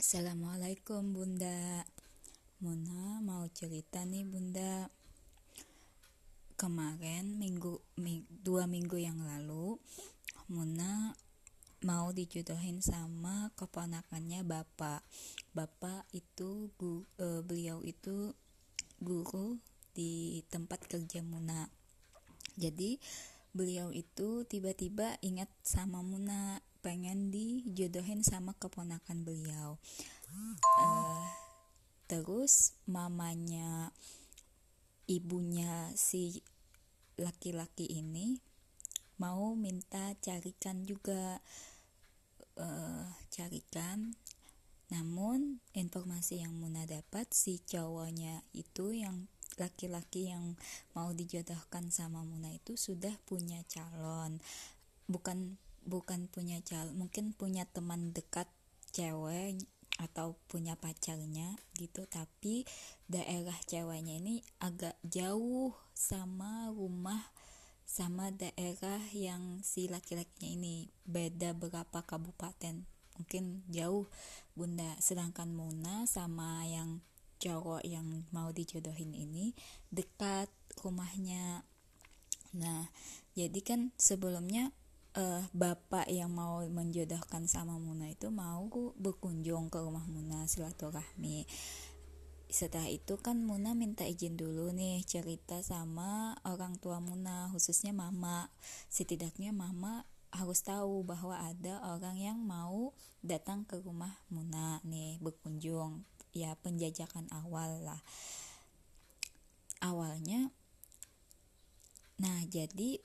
Assalamualaikum Bunda. Muna mau cerita nih Bunda. Kemarin minggu, ming, dua minggu yang lalu Muna mau dijodohin sama keponakannya Bapak. Bapak itu gu, e, beliau itu guru di tempat kerja Muna Jadi beliau itu tiba-tiba ingat sama Muna pengen dijodohin sama keponakan beliau. Uh, terus mamanya ibunya si laki-laki ini mau minta carikan juga. Uh, carikan. Namun informasi yang Muna dapat si cowoknya itu yang laki-laki yang mau dijodohkan sama Muna itu sudah punya calon. Bukan bukan punya calon mungkin punya teman dekat cewek atau punya pacarnya gitu tapi daerah ceweknya ini agak jauh sama rumah sama daerah yang si laki-lakinya ini beda berapa kabupaten mungkin jauh bunda. Sedangkan Muna sama yang cowok yang mau dijodohin ini dekat rumahnya. Nah jadi kan sebelumnya uh, bapak yang mau menjodohkan sama Muna itu mau berkunjung ke rumah Muna silaturahmi. Setelah itu kan Muna minta izin dulu nih cerita sama orang tua Muna khususnya mama. Setidaknya mama harus tahu bahwa ada orang yang mau datang ke rumah Muna nih berkunjung. Ya penjajakan awal lah. Awalnya nah jadi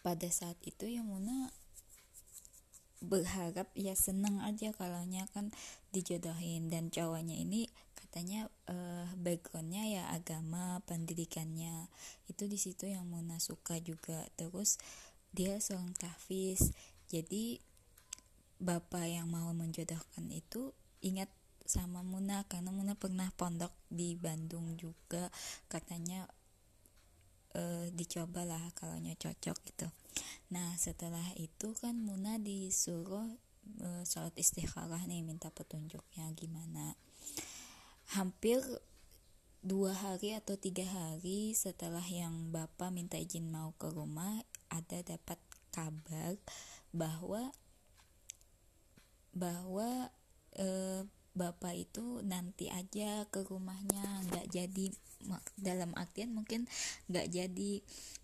pada saat itu ya Muna berharap ya seneng aja kalau kan dijodohin. Dan cowoknya ini katanya uh, backgroundnya ya agama pendidikannya. Itu di situ yang Muna suka juga. Terus dia seorang tahfiz jadi bapak yang mau menjodohkan itu ingat sama Muna. Karena Muna pernah pondok di Bandung juga. Katanya uh, dicobalah kalau cocok gitu. Nah setelah itu kan Muna disuruh uh, sholat istikharah nih minta petunjuknya gimana. Hampir dua hari atau tiga hari setelah yang bapak minta izin mau ke rumah ada dapat kabar bahwa bahwa e, bapak itu nanti aja ke rumahnya nggak jadi dalam artian mungkin nggak jadi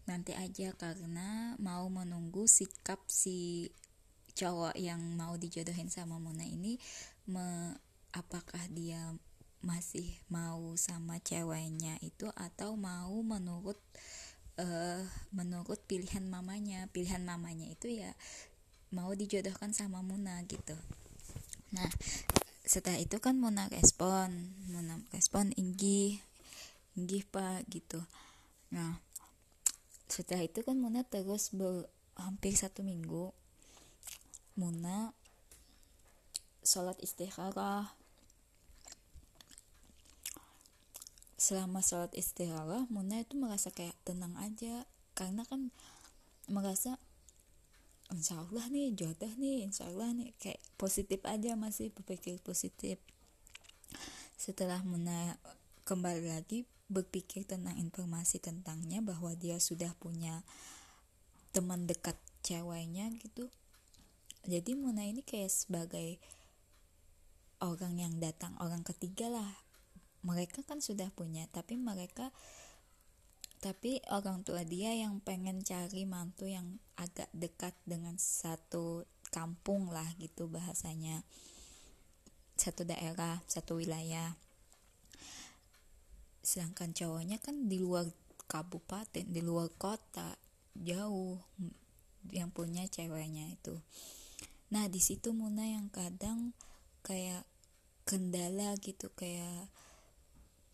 nanti aja karena mau menunggu sikap si cowok yang mau dijodohin sama Mona ini me, apakah dia masih mau sama ceweknya itu atau mau menurut uh, menurut pilihan mamanya. Pilihan mamanya itu ya mau dijodohkan sama Muna gitu. Nah setelah itu kan Mona respon Mona respon Inggi Inggi pak gitu. Nah setelah itu kan Mona terus ber, hampir satu minggu Muna sholat istikharah selama sholat istikharah Muna itu merasa kayak tenang aja karena kan merasa insya Allah nih jodoh nih insya Allah nih. Kayak positif aja masih berpikir positif. Setelah Muna kembali lagi berpikir tentang informasi tentangnya bahwa dia sudah punya teman dekat ceweknya gitu. Jadi Muna ini kayak sebagai orang yang datang orang ketiga lah. Mereka kan sudah punya tapi mereka tapi orang tua dia yang pengen cari mantu yang agak dekat dengan satu kampung lah gitu bahasanya. Satu daerah satu wilayah. Sedangkan cowoknya kan di luar kabupaten di luar kota jauh yang punya ceweknya itu. Nah di situ Muna yang kadang kayak kendala gitu kayak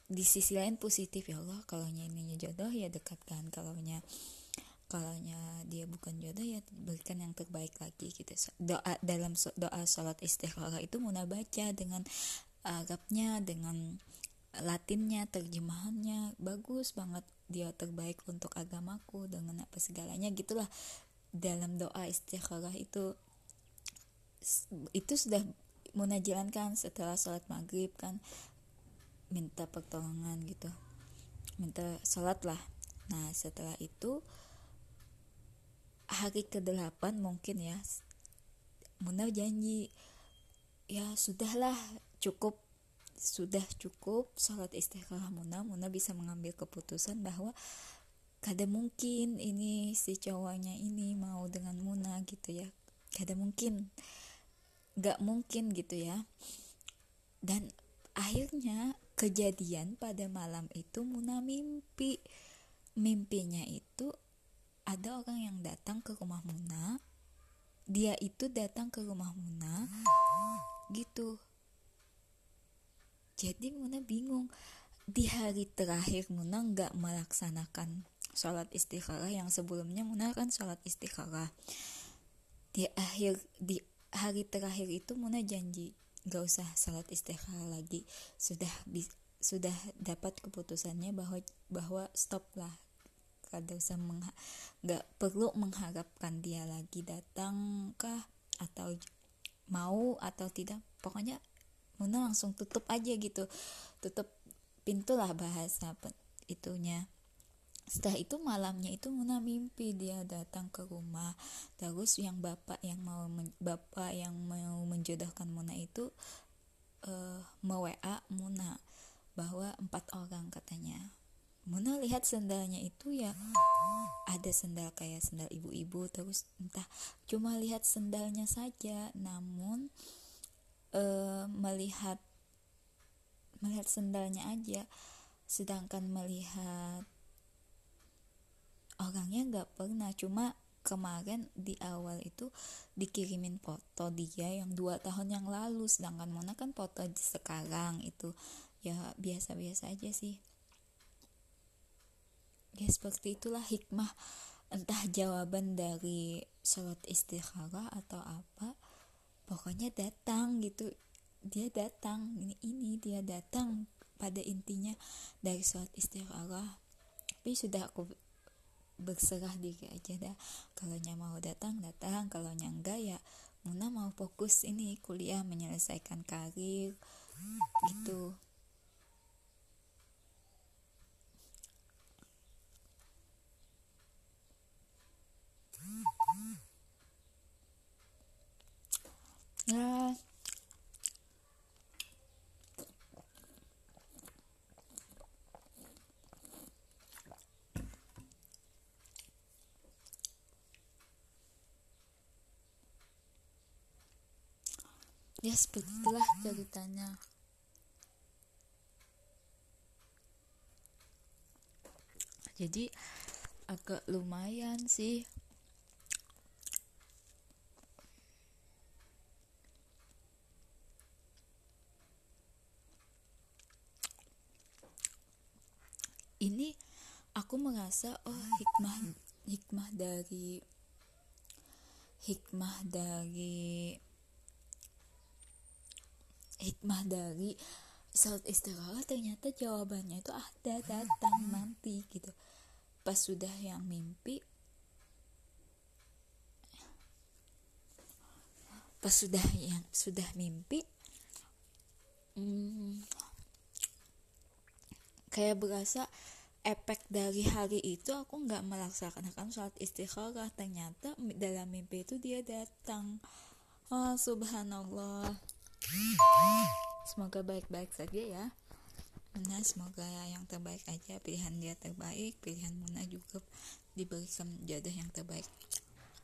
di sisi lain positif ya Allah kalau ininya jodoh ya dekatkan kalau kalau dia bukan jodoh ya berikan yang terbaik lagi gitu. Doa dalam doa sholat istikharah itu muna baca dengan Arabnya dengan Latinnya terjemahannya. Bagus banget dia terbaik untuk agamaku dengan apa segalanya gitulah. Dalam doa istikharah itu itu sudah Muna jalankan setelah sholat maghrib kan minta pertolongan gitu. Minta sholat lah. Nah setelah itu hari ke-8 mungkin ya Muna janji ya sudahlah cukup sudah cukup sholat istiqalah Muna. Muna bisa mengambil keputusan bahwa kada mungkin ini si cowoknya ini mau dengan Muna gitu ya. Kada mungkin gak mungkin gitu ya. Dan akhirnya kejadian pada malam itu Muna mimpi. Mimpinya itu ada orang yang datang ke rumah Muna. Dia itu datang ke rumah Muna gitu. Jadi Muna bingung. Di hari terakhir Muna nggak melaksanakan sholat istikharah yang sebelumnya Muna kan sholat istikharah. Di akhir di hari terakhir itu Muna janji gak usah sholat istikharah lagi. Sudah sudah dapat keputusannya bahwa bahwa stop lah. Kada usah nggak perlu mengharapkan dia lagi datang kah atau mau atau tidak. Pokoknya Muna langsung tutup aja gitu. Tutup pintu lah bahasa itunya setelah itu malamnya itu Muna mimpi dia datang ke rumah. Terus yang bapak yang mau bapak yang mau menjodohkan Muna itu uh, me WA Muna bahwa empat orang katanya. Muna lihat sendalnya itu ya ada sendal kayak sendal ibu-ibu terus entah cuma lihat sendalnya saja. Namun uh, melihat melihat sendalnya aja. Sedangkan melihat orangnya nggak pernah. Cuma kemarin di awal itu dikirimin foto dia yang dua tahun yang lalu. Sedangkan Mona kan foto sekarang itu. Ya biasa-biasa aja sih. Ya seperti itulah hikmah entah jawaban dari sholat istikharah atau apa. Pokoknya datang gitu. Dia datang. Ini ini dia datang pada intinya dari sholat istikharah. Tapi sudah aku berserah diri aja dah. Kalau mau datang datang. Kalau enggak ya Muna mau fokus ini kuliah menyelesaikan karir. Gitu. Ya ya seperti itulah ceritanya. Jadi agak lumayan sih. Ini aku merasa oh hikmah hikmah dari hikmah dari hikmah dari saat istirahat ternyata jawabannya itu ada datang nanti gitu. Pas sudah yang mimpi pas sudah yang sudah mimpi hmm, kayak berasa efek dari hari itu aku nggak melaksanakan sholat istikharah ternyata dalam mimpi itu dia datang. Oh subhanallah semoga baik-baik saja ya. Muna semoga yang terbaik aja pilihan dia terbaik pilihan Muna juga diberikan jodoh yang terbaik